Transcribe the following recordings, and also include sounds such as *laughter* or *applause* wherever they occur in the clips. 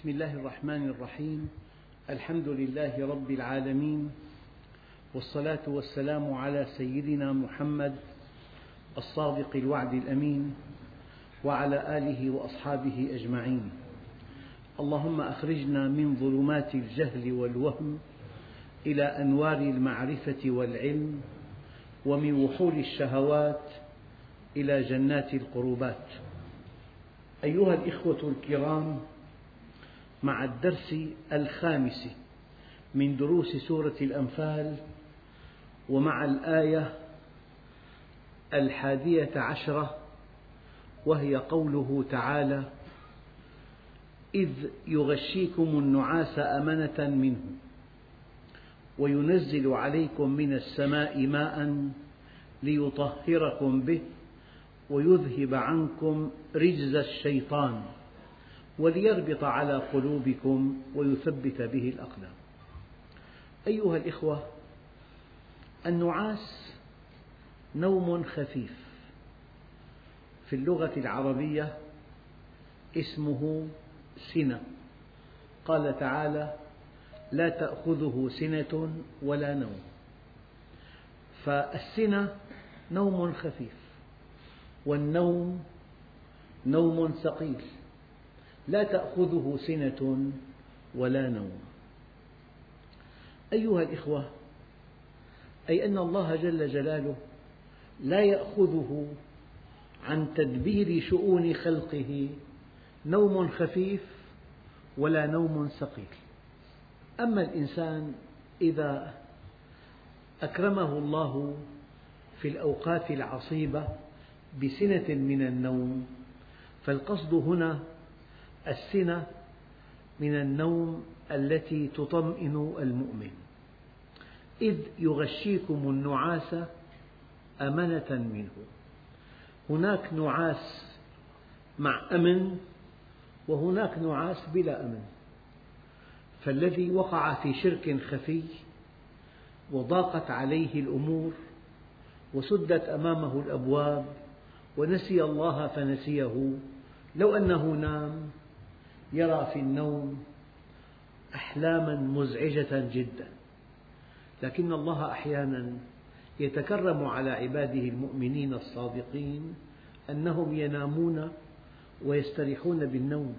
بسم الله الرحمن الرحيم. الحمد لله رب العالمين. والصلاة والسلام على سيدنا محمد الصادق الوعد الأمين وعلى آله وأصحابه أجمعين. اللهم أخرجنا من ظلمات الجهل والوهم إلى أنوار المعرفة والعلم ومن وحول الشهوات إلى جنات القربات. أيها الإخوة الكرام مع الدرس الخامس من دروس سورة الأنفال ومع الآية الحادية عشرة وهي قوله تعالى إذ يغشيكم النعاس أمنة منه وينزل عليكم من السماء ماء ليطهركم به ويذهب عنكم رجز الشيطان. وليربط على قلوبكم ويثبت به الأقدام. أيها الإخوة النعاس نوم خفيف. في اللغة العربية اسمه سنة. قال تعالى لا تأخذه سنة ولا نوم. فالسنة نوم خفيف والنوم نوم ثقيل. لا تأخذه سنة ولا نوم. أيها الإخوة أي أن الله جل جلاله لا يأخذه عن تدبير شؤون خلقه نوم خفيف ولا نوم ثقيل. أما الإنسان إذا أكرمه الله في الأوقات العصيبة بسنة من النوم فالقصد هنا السنة من النوم التي تطمئن المؤمن. إذ يغشيكم النعاس أمنة منه. هناك نعاس مع أمن وهناك نعاس بلا أمن. فالذي وقع في شرك خفي وضاقت عليه الأمور وسدت أمامه الأبواب ونسي الله فنسيه لو أنه نام يرى في النوم أحلاما مزعجة جدا. لكن الله أحيانا يتكرم على عباده المؤمنين الصادقين أنهم ينامون ويستريحون بالنوم.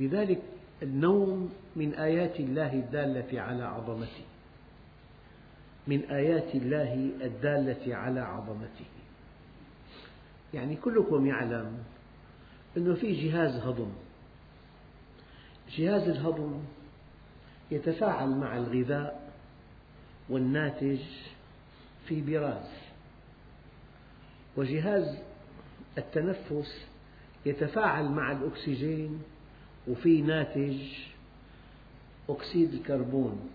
لذلك النوم من آيات الله الدالة على عظمته. من آيات الله الدالة على عظمته. يعني كلكم يعلم أنه في جهاز هضم. جهاز الهضم يتفاعل مع الغذاء والناتج في براز. وجهاز التنفس يتفاعل مع الأكسجين وفي ناتج أكسيد الكربون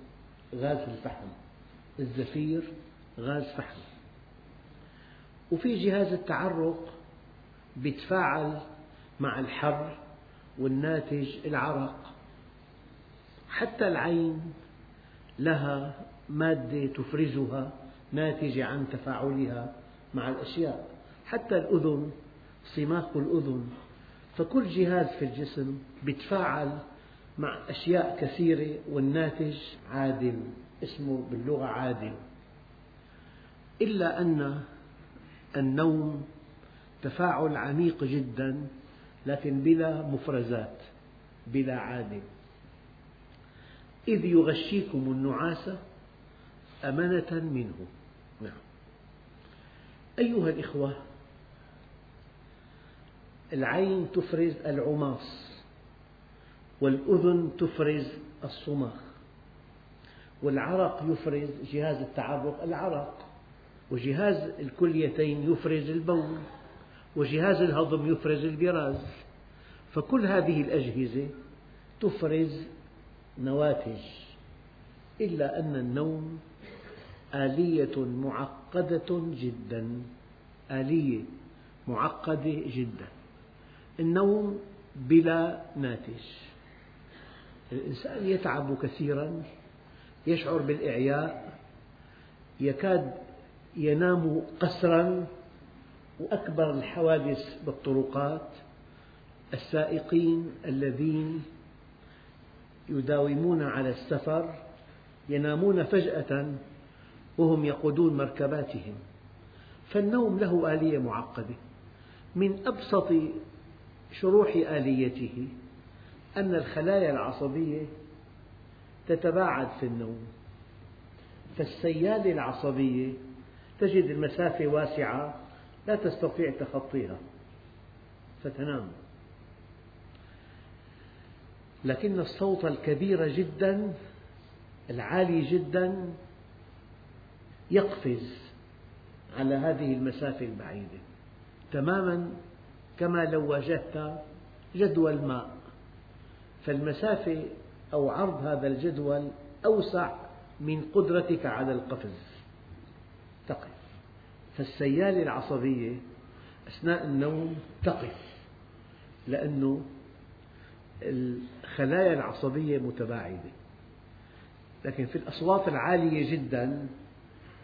غاز الفحم الزفير غاز فحم. وفي جهاز التعرق يتفاعل مع الحر والناتج العرق. حتى العين لها مادة تفرزها ناتجة عن تفاعلها مع الأشياء. حتى الأذن صماخ الأذن. فكل جهاز في الجسم يتفاعل مع أشياء كثيرة والناتج عادل اسمه باللغة عادل. إلا أن النوم تفاعل عميق جدا لكن بلا مفرزات بلا عادل. إذ يغشيكم النعاس أمنة منه. نعم. أيها الإخوة العين تفرز العماص والأذن تفرز الصماخ والعرق يفرز جهاز التعرق العرق وجهاز الكليتين يفرز البول وجهاز الهضم يفرز البراز. فكل هذه الأجهزة تفرز نواتج إلا أن النوم آلية معقدة جدا آلية معقدة جدا. النوم بلا ناتج. الإنسان يتعب كثيرا يشعر بالإعياء يكاد ينام قسرا وأكبر الحوادث بالطرقات السائقين الذين يداومون على السفر ينامون فجأة وهم يقودون مركباتهم. فالنوم له آلية معقدة. من أبسط شروح آليته أن الخلايا العصبية تتباعد في النوم. فالسيالة العصبية تجد المسافة واسعة لا تستطيع تخطيها. فتنام. لكن الصوت الكبير جدا العالي جدا يقفز على هذه المسافة البعيدة. تماما كما لو واجهت جدول ماء فالمسافة أو عرض هذا الجدول أوسع من قدرتك على القفز. تقف. فالسيالة العصبية أثناء النوم تقف لأن الخلايا العصبية متباعدة. لكن في الأصوات العالية جدا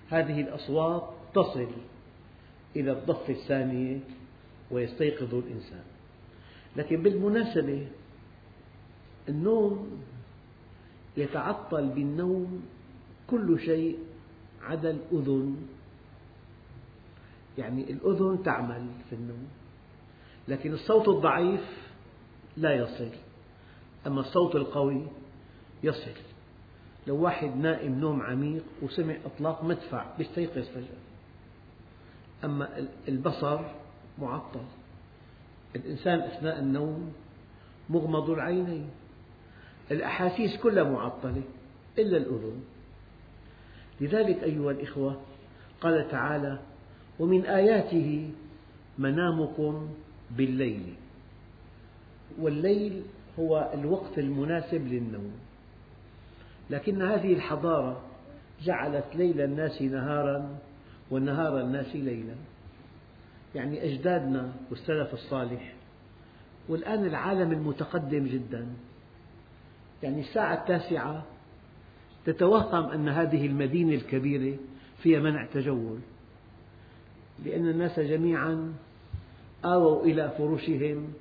هذه الأصوات تصل إلى الضفة الثانية ويستيقظ الإنسان. لكن بالمناسبة النوم يتعطل بالنوم كل شيء عدا الأذن. يعني الأذن تعمل في النوم لكن الصوت الضعيف لا يصل. أما الصوت القوي يصل. لو واحد نائم نوم عميق وسمع إطلاق مدفع يستيقظ فجأة. أما البصر معطل. الإنسان أثناء النوم مغمض العينين. الأحاسيس كلها معطلة إلا الأذن. لذلك أيها الإخوة قال تعالى ومن آياته منامكم بالليل. والليل هو الوقت المناسب للنوم. لكن هذه الحضارة جعلت ليل الناس نهارا ونهار الناس ليلا. يعني أجدادنا والسلف الصالح والآن العالم المتقدم جدا. يعني الساعة التاسعة تتوهم أن هذه المدينة الكبيرة فيها منع تجول لأن الناس جميعا آووا إلى فرشهم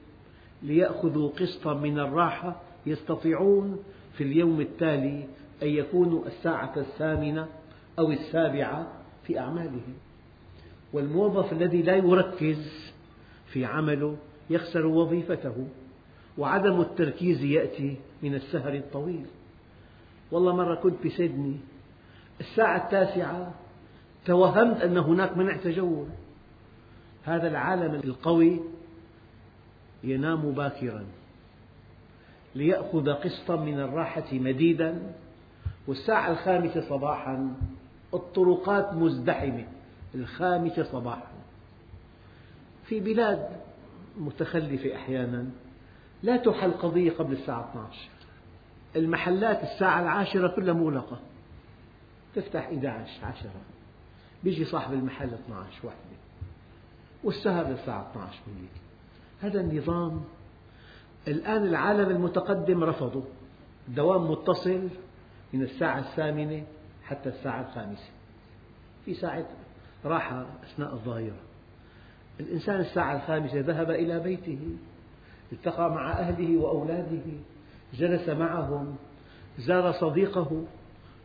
ليأخذوا قسطا من الراحة يستطيعون في اليوم التالي أن يكونوا الساعة الثامنة أو السابعة في أعمالهم. والموظف الذي لا يركز في عمله يخسر وظيفته وعدم التركيز يأتي من السهر الطويل. والله مرة كنت بسيدني الساعة التاسعة توهمت أن هناك منع تجول. هذا العالم القوي ينام باكرا. ليأخذ قسطا من الراحة مديدا. والساعة الخامسة صباحا الطرقات مزدحمة. الخامسة صباحا. في بلاد متخلفة أحيانا لا تحل قضية قبل الساعة 12 المحلات الساعة العاشرة كلها مغلقة. تفتح 11 عشرة. بيجي صاحب المحل 12 وحدة. والسهر للساعة 12 بالليل هذا النظام الآن العالم المتقدم رفضه. دوام متصل من الساعة الثامنة حتى الساعة الخامسة. في ساعة راحة أثناء الظهيرة الإنسان الساعة الخامسة ذهب إلى بيته التقى مع أهله وأولاده جلس معهم زار صديقه.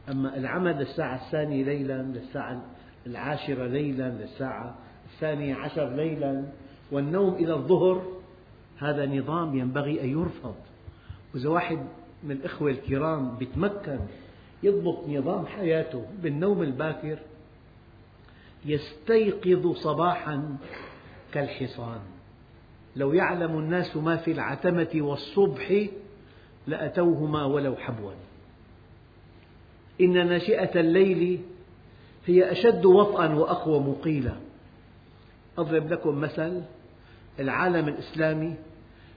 أما العمل للساعة الثانية ليلا للساعة العاشرة ليلا للساعة الثانية عشر ليلا والنوم إلى الظهر هذا نظام ينبغي أن يرفض. وإذا واحد من الإخوة الكرام يتمكن يضبط نظام حياته بالنوم الباكر يستيقظ صباحا كالحصان. لو يعلم الناس ما في العتمة والصبح لأتوهما ولو حبوا. إن ناشئة الليل هي أشد وطئا وأقوم قيلا أضرب لكم مثل العالم الإسلامي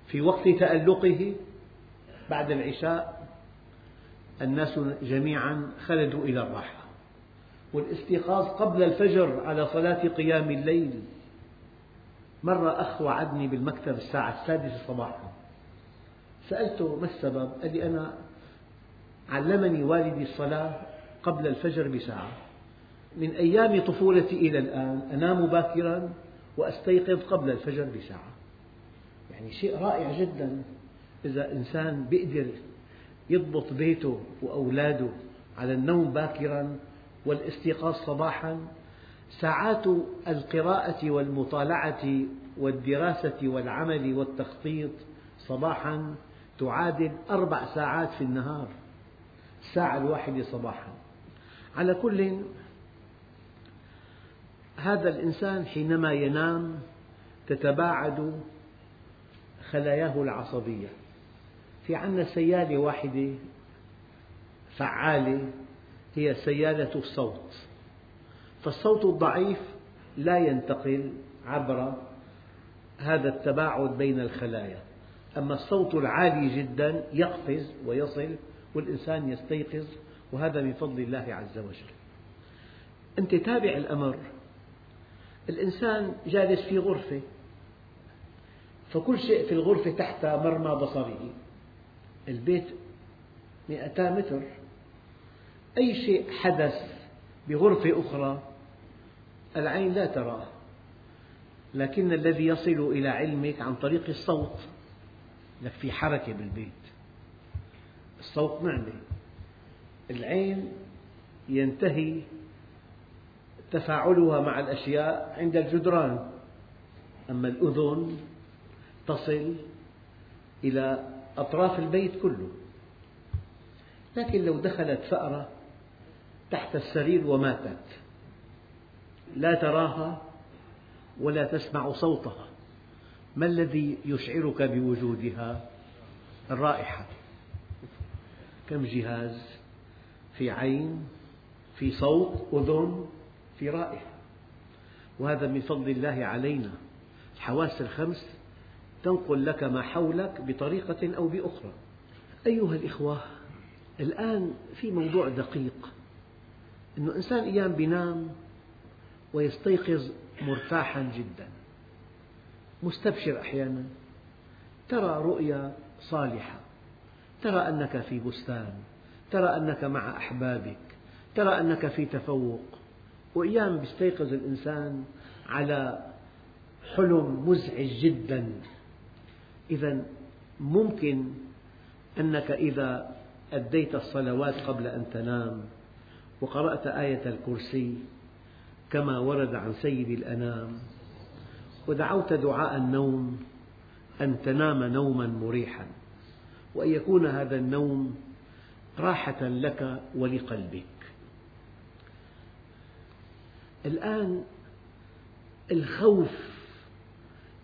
في وقت تألقه بعد العشاء الناس جميعا خلدوا إلى الراحة. والاستيقاظ قبل الفجر على صلاة قيام الليل. مرة أخ وعدني بالمكتب الساعة السادسة صباحا. سألته ما السبب؟ قال لي أنا علمني والدي الصلاة قبل الفجر بساعة. من أيام طفولتي إلى الآن أنام باكرا وأستيقظ قبل الفجر بساعة. يعني شيء رائع جدا إذا إنسان بيقدر يضبط بيته وأولاده على النوم باكرا والاستيقاظ صباحا. ساعات القراءة والمطالعة والدراسة والعمل والتخطيط صباحا تعادل أربع ساعات في النهار. الساعة الواحدة صباحا. على كل هذا الإنسان حينما ينام تتباعد خلاياه العصبية. في عندنا سيالة واحدة فعالة هي سيالة الصوت. فالصوت الضعيف لا ينتقل عبر هذا التباعد بين الخلايا. أما الصوت العالي جدا يقفز ويصل والإنسان يستيقظ وهذا من فضل الله عز وجل. أنت تابع الأمر. الإنسان جالس في غرفة فكل شيء في الغرفة تحت مرمى بصره البيت مئتا متر. أي شيء حدث بغرفة أخرى العين لا تراه. لكن الذي يصل إلى علمك عن طريق الصوت لك في حركة بالبيت. الصوت نعمة العين ينتهي تفاعلها مع الأشياء عند الجدران. أما الأذن تصل إلى أطراف البيت كله. لكن لو دخلت فأرة تحت السرير وماتت لا تراها ولا تسمع صوتها. ما الذي يشعرك بوجودها؟ الرائحة. كم جهاز؟ في عين في صوت أذن. في رائحة. وهذا من فضل الله علينا. الحواس الخمس تنقل لك ما حولك بطريقة أو بأخرى. أيها الإخوة الآن في موضوع دقيق. أن إنسان أيام بينام ويستيقظ مرتاحا جدا. مستبشر أحيانا. ترى رؤيا صالحة. ترى أنك في بستان. ترى أنك مع أحبابك. ترى أنك في تفوق. وأيام يستيقظ الإنسان على حلم مزعج جدا. إذا ممكن أنك إذا أديت الصلوات قبل أن تنام وقرأت آية الكرسي كما ورد عن سيد الأنام ودعوت دعاء النوم أن تنام نوما مريحا وأن يكون هذا النوم راحة لك ولقلبك. الآن الخوف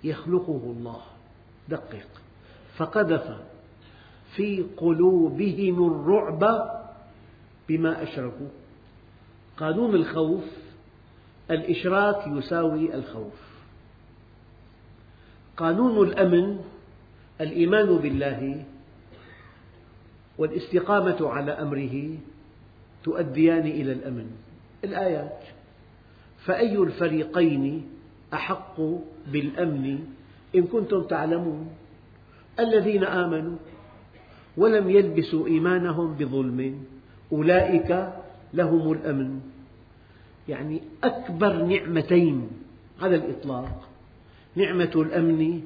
يخلقه الله. دقق فقذف في قلوبهم الرعب بما أشركوا. قانون الخوف الإشراك يساوي الخوف. قانون الأمن الإيمان بالله والاستقامة على أمره تؤديان إلى الأمن. الآيات. فأي الفريقين أحق بالأمن إن كنتم تعلمون؟ الذين آمنوا ولم يلبسوا إيمانهم بظلم أولئك لهم الأمن. يعني أكبر نعمتين على الإطلاق نعمة الأمن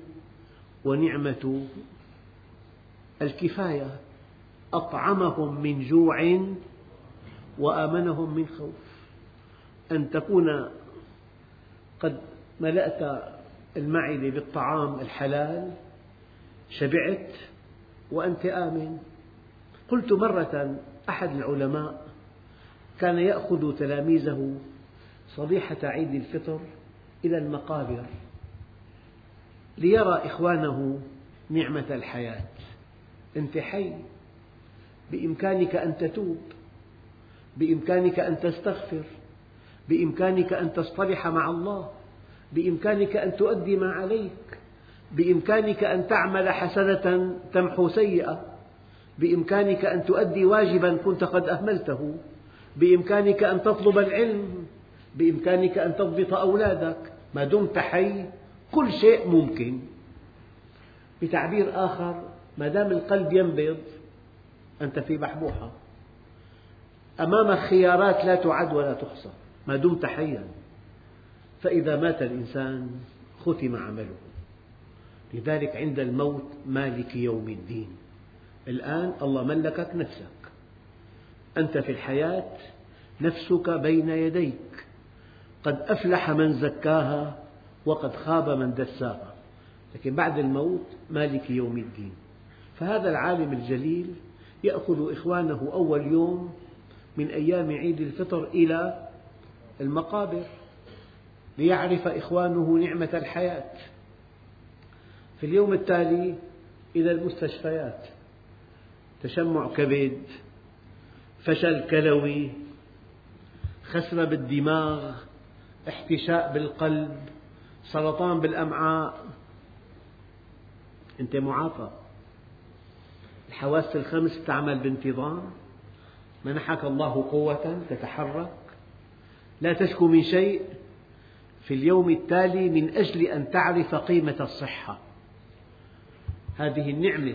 ونعمة الكفاية. أطعمهم من جوع وآمنهم من خوف. أن تكون قد ملأت المعدة بالطعام الحلال شبعت وأنت آمن. قلت مرة أحد العلماء كان يأخذ تلاميذه صبيحة عيد الفطر إلى المقابر ليرى إخوانه نعمة الحياة. أنت حي. بإمكانك أن تتوب. بإمكانك أن تستغفر. بإمكانك أن تصطلح مع الله بإمكانك أن تؤدي ما عليك بإمكانك أن تعمل حسنة تمحو سيئة بإمكانك أن تؤدي واجبا كنت قد أهملته بإمكانك أن تطلب العلم بإمكانك أن تضبط أولادك ما دمت حي كل شيء ممكن. بتعبير آخر ما دام القلب ينبض أنت في بحبوحة. أمامك خيارات لا تعد ولا تحصى. ما دمت حيا. فإذا مات الإنسان ختم عمله. لذلك عند الموت مالك يوم الدين. الآن الله ملكك نفسك. أنت في الحياة نفسك بين يديك. قد أفلح من زكاها وقد خاب من دساها. لكن بعد الموت مالك يوم الدين. فهذا العالم الجليل يأخذ إخوانه أول يوم من أيام عيد الفطر إلى المقابر ليعرف إخوانه نعمة الحياة. في اليوم التالي إلى المستشفيات. تشمع كبد فشل كلوي خسرة بالدماغ احتشاء بالقلب سرطان بالأمعاء. أنت معافى الحواس الخمس تعمل بانتظام. منحك الله قوة تتحرك. لا تشكو من شيء في اليوم التالي من أجل أن تعرف قيمة الصحة. هذه النعمة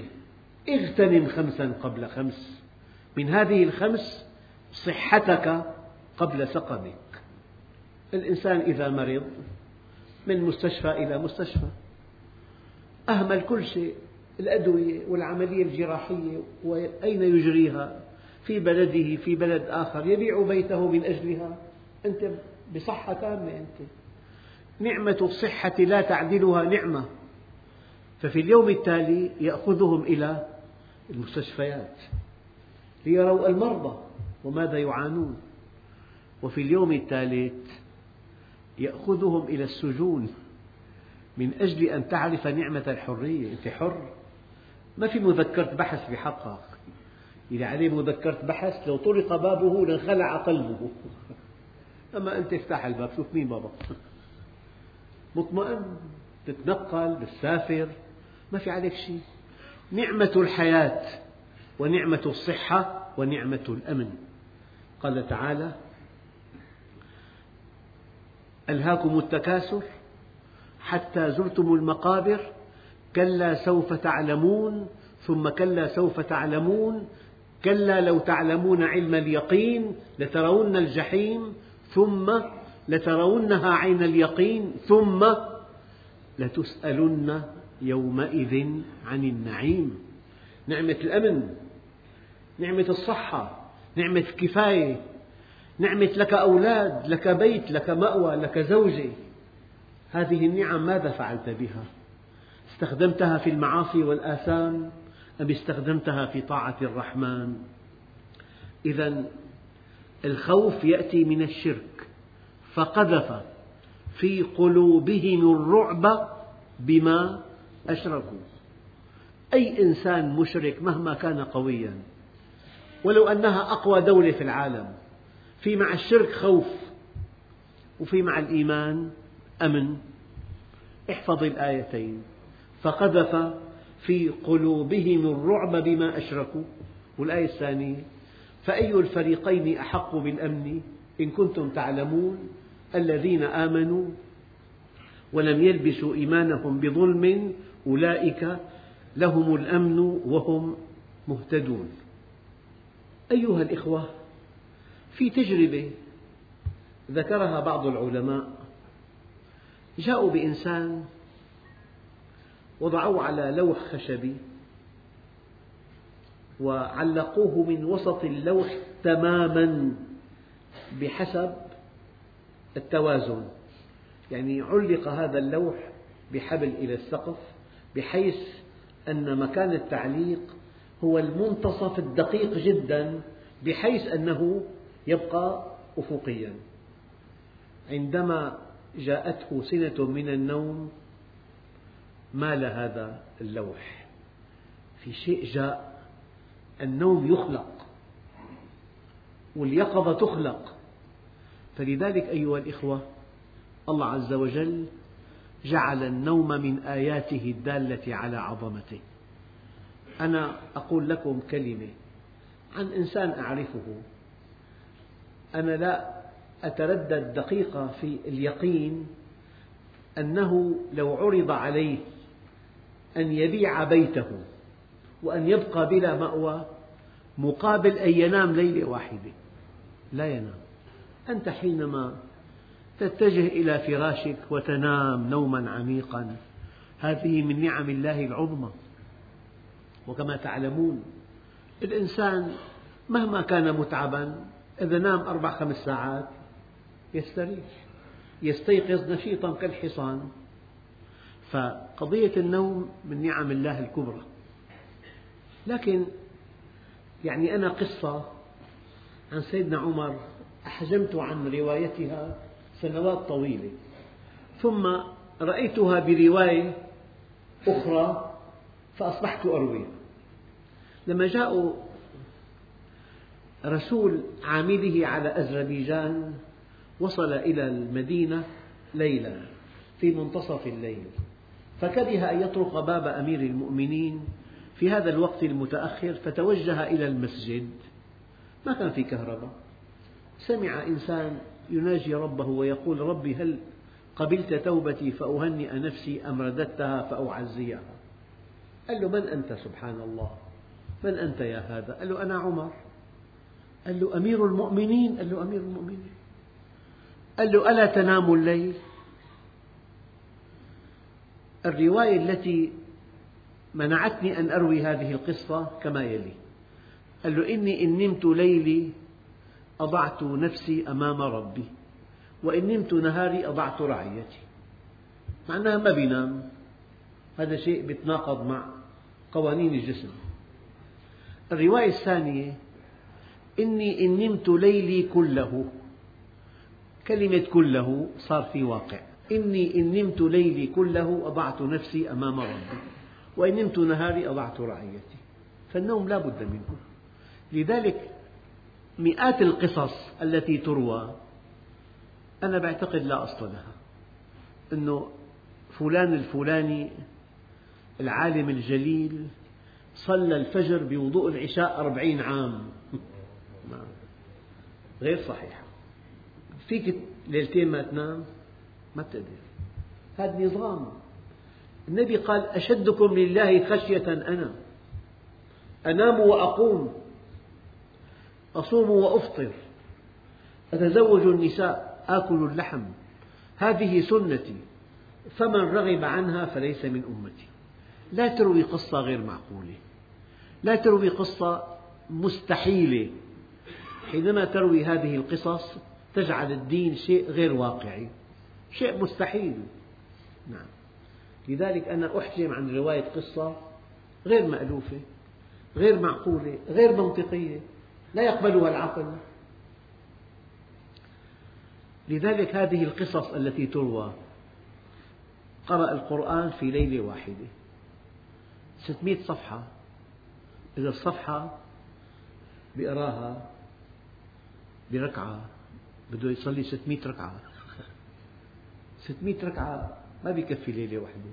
اغتنم خمسا قبل خمس. من هذه الخمس صحتك قبل سقمك. الإنسان إذا مرض من مستشفى إلى مستشفى أهمل كل شيء الأدوية والعملية الجراحية وأين يجريها؟ في بلده في بلد آخر يبيع بيته من أجلها. أنت بصحة تامة أنت. نعمة الصحة لا تعدلها نعمة. ففي اليوم التالي يأخذهم إلى المستشفيات ليروا المرضى وماذا يعانون. وفي اليوم الثالث يأخذهم إلى السجون من أجل أن تعرف نعمة الحرية. أنت حر. ما في مذكرة بحث بحقك إذا عليه مذكرة بحث لو طرق بابه لانخلع قلبه. أما أنت افتح الباب شوف مين بابا. مطمئن تتنقل بتسافر ما في عليك شيء. نعمة الحياة ونعمة الصحة ونعمة الأمن. قال تعالى ألهاكم التكاثر حتى زرتم المقابر كلا سوف تعلمون ثم كلا سوف تعلمون كلا لو تعلمون علم اليقين لترون الجحيم. ثم لترونها عين اليقين ثم لتسألن يومئذ عن النعيم. نعمة الأمن نعمة الصحة نعمة الكفاية نعمة لك أولاد لك بيت لك مأوى لك زوجة. هذه النعم ماذا فعلت بها؟ استخدمتها في المعاصي والآثام أم استخدمتها في طاعة الرحمن؟ إذا الخوف يأتي من الشرك فقذف في قلوبهم الرعب بما أشركوا. أي إنسان مشرك مهما كان قويا ولو أنها أقوى دولة في العالم في مع الشرك خوف وفي مع الإيمان أمن. احفظ الآيتين. فقذف في قلوبهم الرعب بما أشركوا. والآية الثانية فأي الفريقين أحق بالأمن إن كنتم تعلمون الذين آمنوا ولم يلبسوا إيمانهم بظلم أولئك لهم الأمن وهم مهتدون. أيها الإخوة في تجربة ذكرها بعض العلماء جاءوا بإنسان وضعوه على لوح خشبي وعلقوه من وسط اللوح تماما بحسب التوازن. يعني علق هذا اللوح بحبل إلى السقف بحيث أن مكان التعليق هو المنتصف الدقيق جدا بحيث أنه يبقى أفقيا. عندما جاءته سنة من النوم مال هذا اللوح. في شيء جاء النوم يخلق واليقظة تخلق. فلذلك أيها الإخوة الله عز وجل جعل النوم من آياته الدالة على عظمته. أنا أقول لكم كلمة عن إنسان أعرفه. أنا لا أتردد دقيقة في اليقين أنه لو عرض عليه أن يبيع بيته وأن يبقى بلا مأوى مقابل أن ينام ليلة واحدة. لا ينام. أنت حينما تتجه إلى فراشك وتنام نوما عميقا هذه من نعم الله العظمى. وكما تعلمون الإنسان مهما كان متعبا إذا نام أربع خمس ساعات يستريح يستيقظ نشيطا كالحصان. فقضية النوم من نعم الله الكبرى. لكن يعني أنا قصة عن سيدنا عمر أحجمت عن روايتها سنوات طويلة ثم رأيتها برواية أخرى فأصبحت أرويها لما جاءوا رسول عامله على أذربيجان وصل إلى المدينة ليلا في منتصف الليل فكره أن يطرق باب أمير المؤمنين في هذا الوقت المتأخر فتوجه إلى المسجد. ما كان في كهرباء. سمع إنسان يناجي ربه ويقول ربي هل قبلت توبتي فأهنئ نفسي أم رددتها فأعزيها؟ قال له من أنت سبحان الله؟ من أنت يا هذا؟ قال له أنا عمر. قال له أمير المؤمنين؟ قال له أمير المؤمنين. قال له ألا تنام الليل؟ الرواية التي منعتني أن أروي هذه القصة كما يلي. قال له إني إن نمت ليلي أضعت نفسي أمام ربي وإن نمت نهاري أضعت رعيتي. معناها ما بينام. هذا شيء يتناقض مع قوانين الجسم. الرواية الثانية إني إن نمت ليلي كله. كلمة كله صار في واقع. إني إن نمت ليلي كله أضعت نفسي أمام ربي. وإن نمت نهاري أضعت رعيتي فالنوم لا بد منه. لذلك مئات القصص التي تروى أنا بعتقد لا أصل لها. أنه فلان الفلاني العالم الجليل صلى الفجر بوضوء العشاء أربعين عام. *laughs* غير صحيحة فيك ليلتين ما تنام ما بتقدر. هذا نظام. النبي قال أشدكم لله خشية أنا. أنام وأقوم. أصوم وأفطر. أتزوج النساء. آكل اللحم. هذه سنتي. فمن رغب عنها فليس من أمتي. لا تروي قصة غير معقولة. لا تروي قصة مستحيلة. حينما تروي هذه القصص تجعل الدين شيء غير واقعي. شيء مستحيل. نعم. لذلك أنا أحجم عن رواية قصة غير مألوفة غير معقولة غير منطقية لا يقبلها العقل. لذلك هذه القصص التي تروى قرأ القرآن في ليلة واحدة ستمئة صفحة. إذا الصفحة بيقراها بركعة بده يصلي ستمئة ركعة. *laughs* ستمئة ركعة ما بيكفي ليلة واحدة.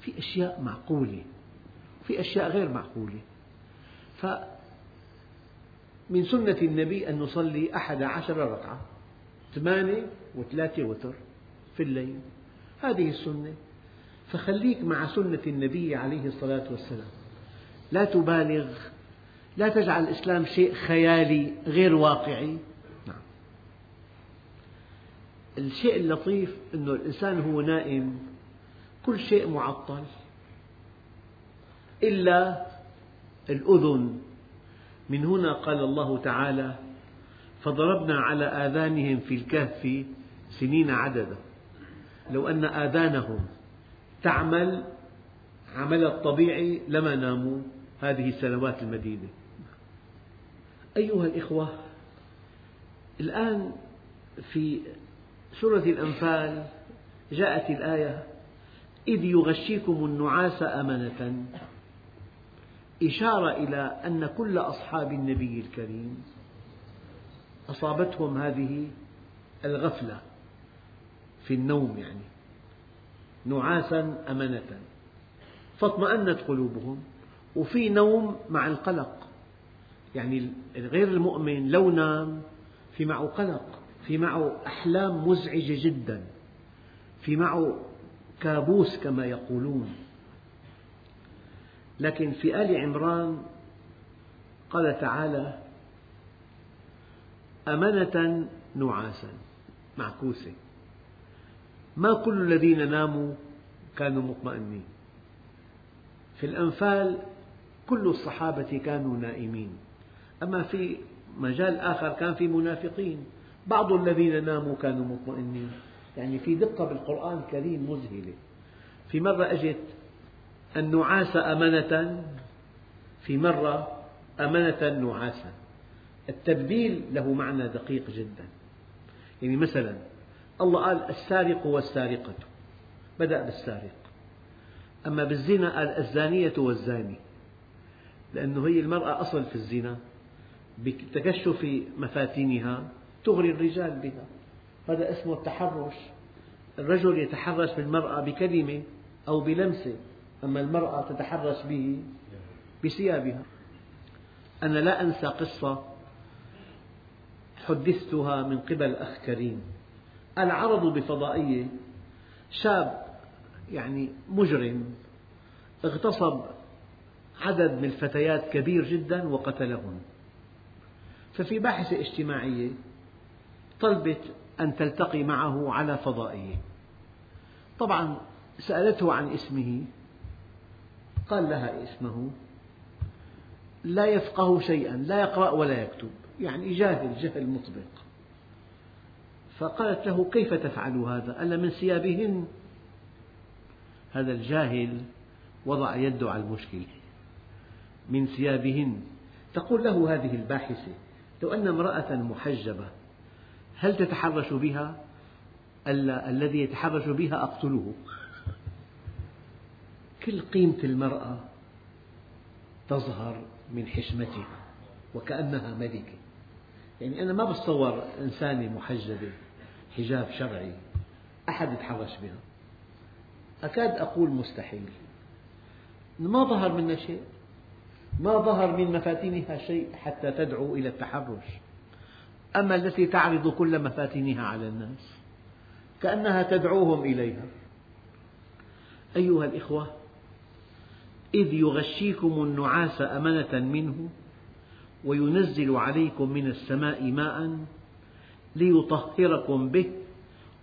في أشياء معقولة. وفي أشياء غير معقولة. ف من سنة النبي أن نصلي أحد عشر ركعة. ثمانية وثلاثة وتر في الليل. هذه السنة. فخليك مع سنة النبي عليه الصلاة والسلام. لا تبالغ. لا تجعل الإسلام شيء خيالي غير واقعي. الشيء اللطيف أنه الإنسان هو نائم كل شيء معطل إلا الأذن. من هنا قال الله تعالى فضربنا على آذانهم في الكهف سنين عددا. لو أن آذانهم تعمل عمل الطبيعي لما ناموا هذه السنوات المديدة أيها الإخوة الآن في سورة الأنفال جاءت الآية إذ يغشيكم النعاس أمنة. إشارة إلى أن كل أصحاب النبي الكريم أصابتهم هذه الغفلة في النوم يعني نعاسا أمنة. فاطمأنت قلوبهم وفي نوم مع القلق. يعني غير المؤمن لو نام في معه قلق. في معه أحلام مزعجة جدا في معه كابوس كما يقولون. لكن في آل عمران قال تعالى أمنة نعاسا معكوسة. ما كل الذين ناموا كانوا مطمئنين. في الأنفال كل الصحابة كانوا نائمين. أما في مجال آخر كان في منافقين. بعض الذين ناموا كانوا مطمئنين. يعني في دقة بالقرآن الكريم مذهلة. في مرة أجت النعاس أمنة في مرة أمنة نعاسا التبديل له معنى دقيق جدا. يعني مثلا الله قال السارق والسارقة. بدأ بالسارق. أما بالزنا قال الزانية والزاني. لأنه هي المرأة أصل في الزنا بتكشف مفاتنها تغري الرجال بها. هذا اسمه التحرش. الرجل يتحرش بالمرأة بكلمة أو بلمسة أما المرأة تتحرش به بثيابها. أنا لا أنسى قصة حدثتها من قبل أخ كريم. العرض بفضائية شاب يعني مجرم اغتصب عدد من الفتيات كبير جدا وقتلهن ففي باحثة اجتماعية طلبت أن تلتقي معه على فضائية طبعا سألته عن اسمه قال لها اسمه. لا يفقه شيئا لا يقرأ ولا يكتب يعني جاهل جهل مطبق. فقالت له كيف تفعل هذا؟ قال من ثيابهن. هذا الجاهل وضع يده على المشكلة من ثيابهن. تقول له هذه الباحثة لو أن امرأة محجبة هل تتحرش بها؟ الذي يتحرش بها أقتله. كل قيمة المرأة تظهر من حشمتها وكأنها ملكة. يعني أنا ما بتصور إنسانة محجبة حجاب شرعي أحد يتحرش بها. أكاد أقول مستحيل. ما ظهر منها شيء ما ظهر من مفاتنها شيء حتى تدعو إلى التحرش. أما التي تعرض كل مفاتنها على الناس كأنها تدعوهم إليها. أيها الإخوة إذ يغشيكم النعاس أمنة منه وينزل عليكم من السماء ماء ليطهركم به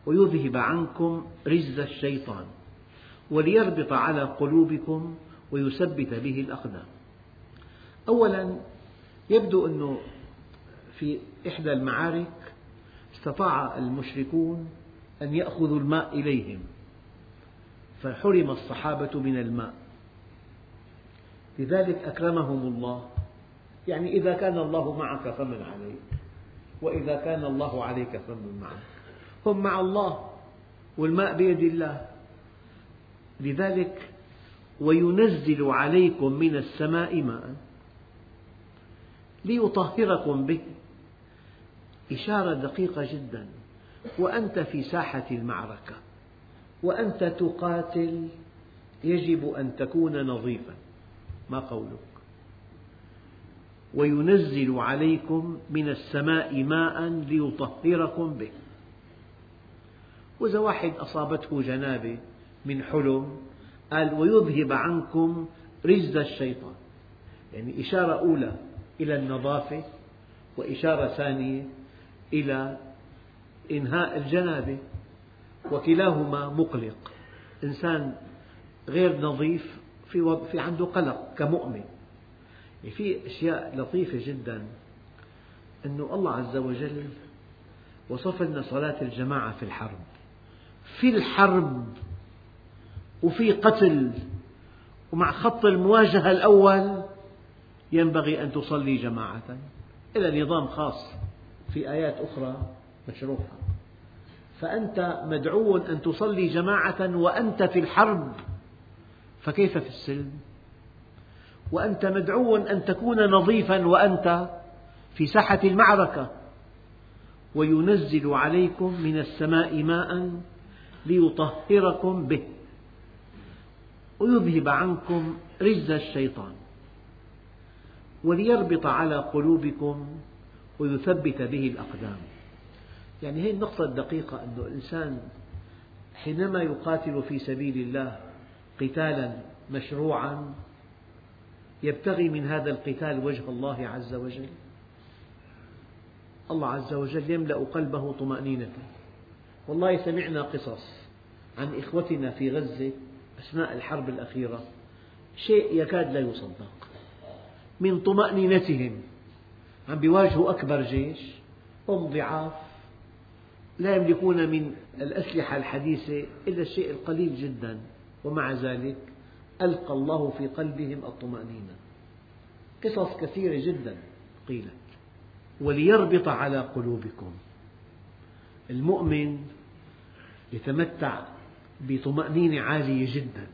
ويذهب عنكم رجز الشيطان وليربط على قلوبكم ويثبت به الأقدام. أولا يبدو أنه في إحدى المعارك استطاع المشركون أن يأخذوا الماء إليهم فحرم الصحابة من الماء. لذلك أكرمهم الله. يعني إذا كان الله معك فمن عليك وإذا كان الله عليك فمن معك. هم مع الله والماء بيد الله. لذلك وينزل عليكم من السماء ماء ليطهركم به. إشارة دقيقة جدا. وأنت في ساحة المعركة. وأنت تقاتل. يجب أن تكون نظيفا. ما قولك؟ وينزل عليكم من السماء ماء ليطهركم به. وإذا واحد أصابته جنابة من حلم قال ويذهب عنكم رجز الشيطان. يعني إشارة أولى إلى النظافة وإشارة ثانية إلى إنهاء الجنابة وكلاهما مقلق. إنسان غير نظيف في في عنده قلق كمؤمن. يعني في أشياء لطيفة جدا أنه الله عز وجل وصف لنا صلاة الجماعة في الحرب. في الحرب وفي قتل ومع خط المواجهة الأول ينبغي أن تصلي جماعة. إلى نظام خاص. في آيات أخرى مشروحة. فأنت مدعو أن تصلي جماعة وأنت في الحرب. فكيف في السلم؟ وأنت مدعو أن تكون نظيفا وأنت في ساحة المعركة. وينزل عليكم من السماء ماء ليطهركم به. ويذهب عنكم رجز الشيطان. وليربط على قلوبكم ويثبت به الأقدام. يعني هذه النقطة الدقيقة أن الإنسان حينما يقاتل في سبيل الله قتالا مشروعا يبتغي من هذا القتال وجه الله عز وجل. الله عز وجل يملأ قلبه طمأنينة. والله سمعنا قصص عن إخوتنا في غزة أثناء الحرب الأخيرة. شيء يكاد لا يصدق. من طمأنينتهم. عم بيواجهوا أكبر جيش هم ضعاف لا يملكون من الأسلحة الحديثة إلا الشيء القليل جدا. ومع ذلك ألقى الله في قلبهم الطمأنينة. قصص كثيرة جدا قيلت. وليربط على قلوبكم. المؤمن يتمتع بطمأنينة عالية جدا.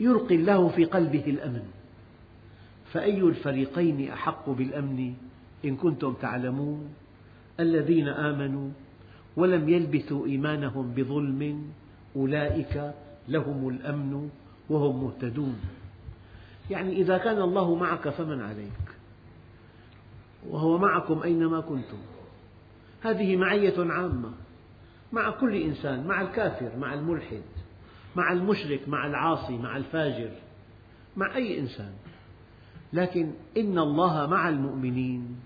يلقي الله في قلبه الأمن. فأي الفريقين أحق بالأمن؟ إن كنتم تعلمون الذين آمنوا ولم يلبثوا إيمانهم بظلم أولئك لهم الأمن وهم مهتدون. يعني إذا كان الله معك فمن عليك؟ وهو معكم أينما كنتم. هذه معية عامة مع كل إنسان مع الكافر مع الملحد مع المشرك مع العاصي مع الفاجر مع أي إنسان. لكن إن الله مع المؤمنين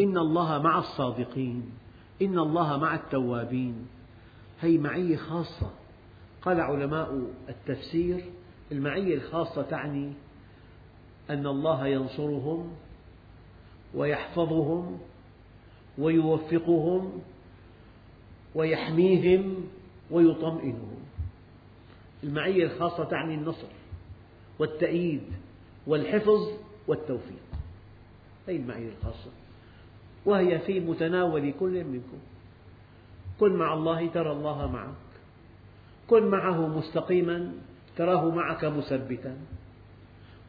إن الله مع الصادقين إن الله مع التوابين. هي معية خاصة. قال علماء التفسير المعية الخاصة تعني أن الله ينصرهم ويحفظهم ويوفقهم ويحميهم ويطمئنهم. المعية الخاصة تعني النصر والتأييد والحفظ والتوفيق. هذه المعية الخاصة. وهي في متناول كل منكم. كن مع الله ترى الله معك. كن معه مستقيما تراه معك مثبتا.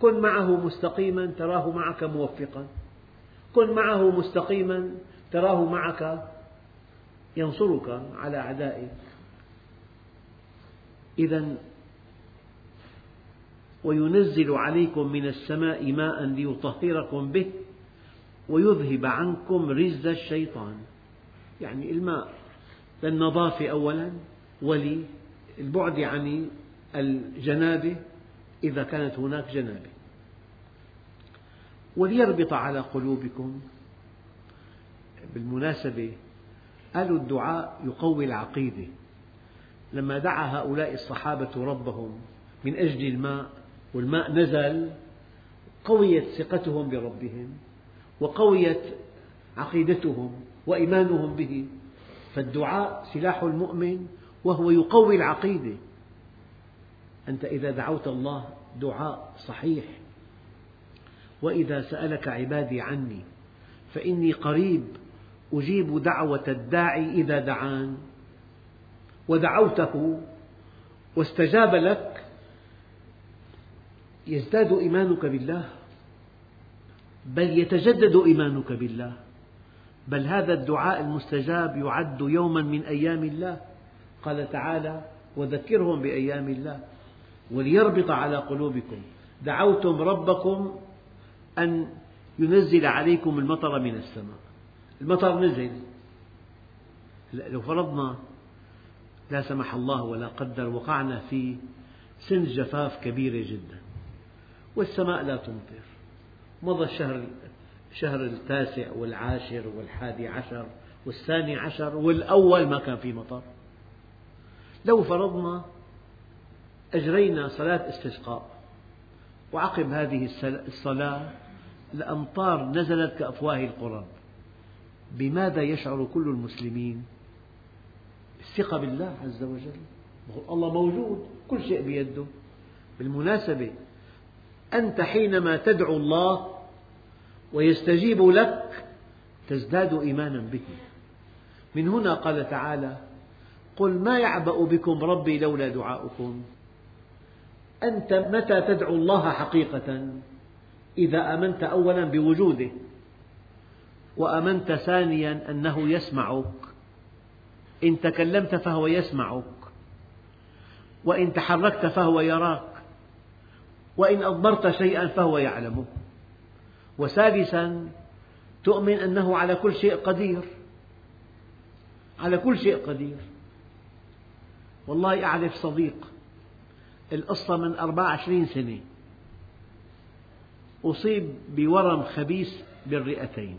كن معه مستقيما تراه معك موفقا. كن معه مستقيما تراه معك ينصرك على أعدائك إذا وينزل عليكم من السماء ماء ليطهركم به. ويذهب عنكم رجز الشيطان. يعني الماء للنظافة أولا وللبعد عن الجنابة إذا كانت هناك جنابة. وليربط على قلوبكم. بالمناسبة قالوا الدعاء يقوي العقيدة. لما دعا هؤلاء الصحابة ربهم من أجل الماء والماء نزل قويت ثقتهم بربهم. وقويت عقيدتهم وإيمانهم به فالدعاء سلاح المؤمن وهو يقوي العقيدة. أنت إذا دعوت الله دعاء صحيح. وإذا سألك عبادي عني فإني قريب أجيب دعوة الداعي إذا دعان. ودعوته واستجاب لك يزداد إيمانك بالله. بل يتجدد إيمانك بالله. بل هذا الدعاء المستجاب يعد يوما من أيام الله. قال تعالى وذكرهم بأيام الله وليربط على قلوبكم. دعوتم ربكم أن ينزل عليكم المطر من السماء. المطر نزل لو فرضنا لا سمح الله ولا قدر وقعنا في سن جفاف كبيرة جدا. والسماء لا تمطر. مضى الشهر الشهر التاسع والعاشر والحادي عشر والثاني عشر والأول ما كان في مطر. لو فرضنا أجرينا صلاة استسقاء وعقب هذه الصلاة الأمطار نزلت كأفواه القرب بماذا يشعر كل المسلمين؟ الثقة بالله عز وجل. الله موجود كل شيء بيده. بالمناسبة أنت حينما تدعو الله ويستجيب لك تزداد إيمانا به من هنا قال تعالى قل ما يعبأ بكم ربي لولا دعاؤكم؟ أنت متى تدعو الله حقيقة؟ إذا آمنت أولا بوجوده وآمنت ثانيا أنه يسمعك. إن تكلمت فهو يسمعك وإن تحركت فهو يراك. وإن أضمرت شيئا فهو يعلمه وثالثا تؤمن أنه على كل شيء قدير. على كل شيء قدير. والله أعرف صديق القصة من أربع عشرين سنة. أصيب بورم خبيث بالرئتين.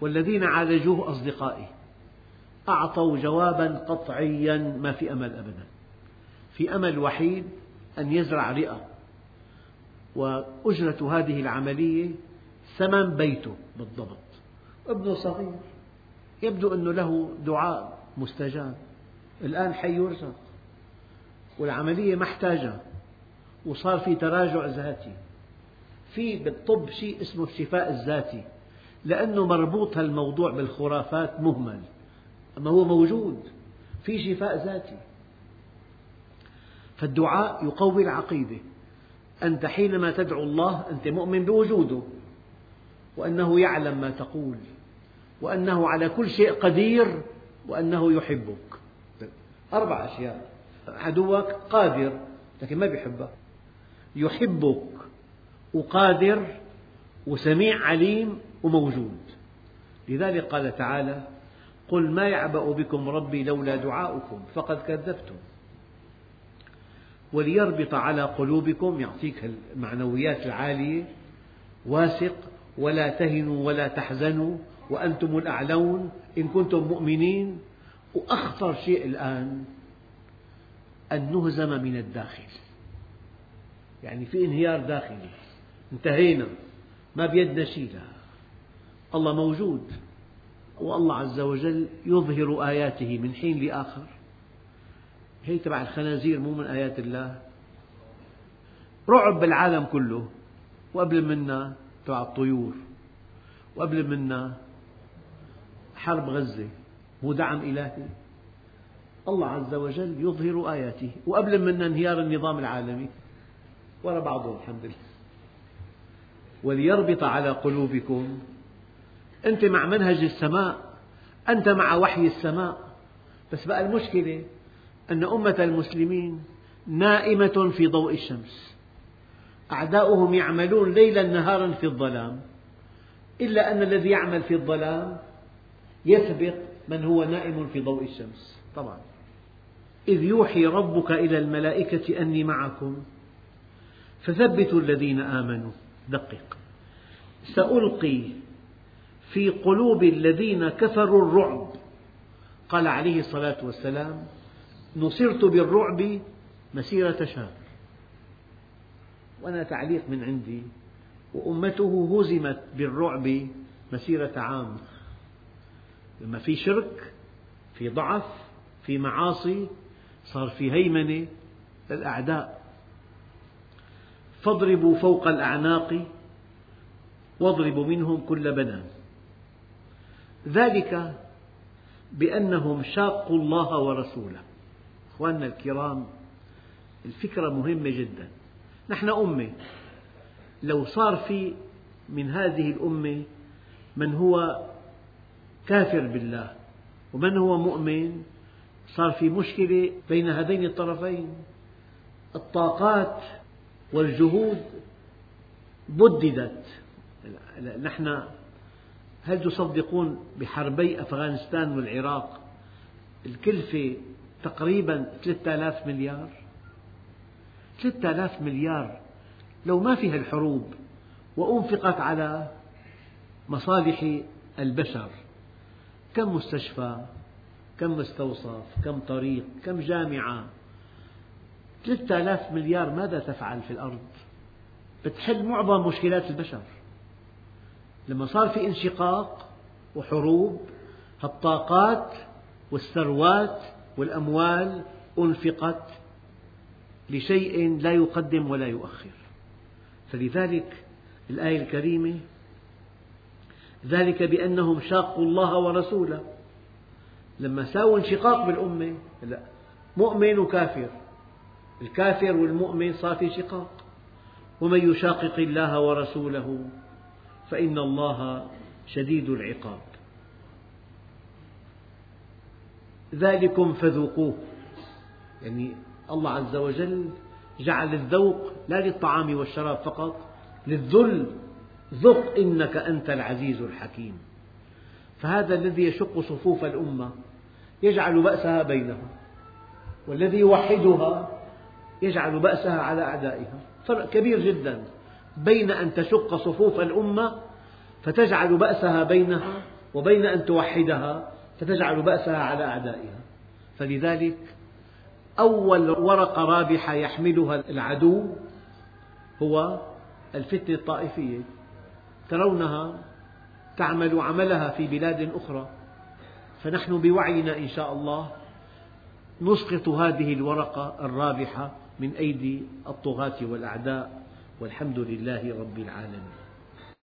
والذين عالجوه أصدقائي أعطوا جوابا قطعيا ما في أمل أبدا. في أمل وحيد أن يزرع رئة. وأجرة هذه العملية ثمن بيته بالضبط. ابنه صغير. يبدو أنه له دعاء مستجاب. الآن حي يرزق. والعملية محتاجة. وصار في تراجع ذاتي. في بالطب شيء اسمه الشفاء الذاتي. لأنه مربوط هالموضوع بالخرافات مهمل. أما هو موجود. في شفاء ذاتي. فالدعاء يقوي العقيدة. أنت حينما تدعو الله أنت مؤمن بوجوده وأنه يعلم ما تقول وأنه على كل شيء قدير وأنه يحبك. أربع أشياء. عدوك قادر لكن ما يحبك يحبك وقادر وسميع عليم وموجود. لذلك قال تعالى قل ما يعبأ بكم ربي لولا دعاؤكم فقد كذبتم. وليربط على قلوبكم يعطيك المعنويات العالية واثق ولا تهنوا ولا تحزنوا وأنتم الأعلون إن كنتم مؤمنين. وأخطر شيء الآن أن نهزم من الداخل. يعني في انهيار داخلي. انتهينا. ما بيدنا شيء لا الله موجود. والله عز وجل يظهر آياته من حين لآخر. هي تبع الخنازير مو من آيات الله. رعب بالعالم كله. وقبل منا تبع الطيور. وقبل منا حرب غزة. مو دعم إلهي. الله عز وجل يظهر آياته. وقبل منا انهيار النظام العالمي. وراء بعضهم الحمد لله. وليربط على قلوبكم. أنت مع منهج السماء. أنت مع وحي السماء. بس بقى المشكلة أن أمة المسلمين نائمة في ضوء الشمس. أعداؤهم يعملون ليلا نهارا في الظلام. إلا أن الذي يعمل في الظلام يسبق من هو نائم في ضوء الشمس. طبعا. إذ يوحي ربك إلى الملائكة أني معكم. فثبتوا الذين آمنوا. دقق. سألقي في قلوب الذين كفروا الرعب. قال عليه الصلاة والسلام نصرت بالرعب مسيرة شهر وأنا تعليق من عندي وأمته هزمت بالرعب مسيرة عام. لما في شرك في ضعف في معاصي صار في هيمنة للأعداء. فاضربوا فوق الأعناق واضربوا منهم كل بنان. ذلك بأنهم شاقوا الله ورسوله. أخواننا الكرام الفكرة مهمة جدا. نحن أمة لو صار في من هذه الأمة من هو كافر بالله ومن هو مؤمن صار في مشكلة بين هذين الطرفين. الطاقات والجهود بددت. نحن هل تصدقون بحربي أفغانستان والعراق؟ الكلفة تقريبا 3000 مليار. 3000 مليار لو ما في الحروب وأنفقت على مصالح البشر. كم مستشفى كم مستوصف كم طريق كم جامعة. 3000 مليار ماذا تفعل في الأرض؟ بتحل معظم مشكلات البشر. لما صار في انشقاق وحروب الطاقات والثروات والأموال أنفقت لشيء لا يقدم ولا يؤخر. فلذلك الآية الكريمة ذلك بأنهم شاقوا الله ورسوله. لما ساووا انشقاق بالأمة لا مؤمن وكافر. الكافر والمؤمن صار في شقاق ومن يشاقق الله ورسوله فإن الله شديد العقاب. ذلكم فذوقوه. يعني الله عز وجل جعل الذوق لا للطعام والشراب فقط للذل. ذق إنك أنت العزيز الحكيم. فهذا الذي يشق صفوف الأمة يجعل بأسها بينها والذي يوحدها يجعل بأسها على أعدائها. فرق كبير جدا بين أن تشق صفوف الأمة فتجعل بأسها بينها وبين أن توحدها فتجعل بأسها على أعدائها. فلذلك أول ورقة رابحة يحملها العدو هو الفتنة الطائفية. ترونها تعمل عملها في بلاد أخرى. فنحن بوعينا إن شاء الله نسقط هذه الورقة الرابحة من أيدي الطغاة والأعداء. والحمد لله رب العالمين.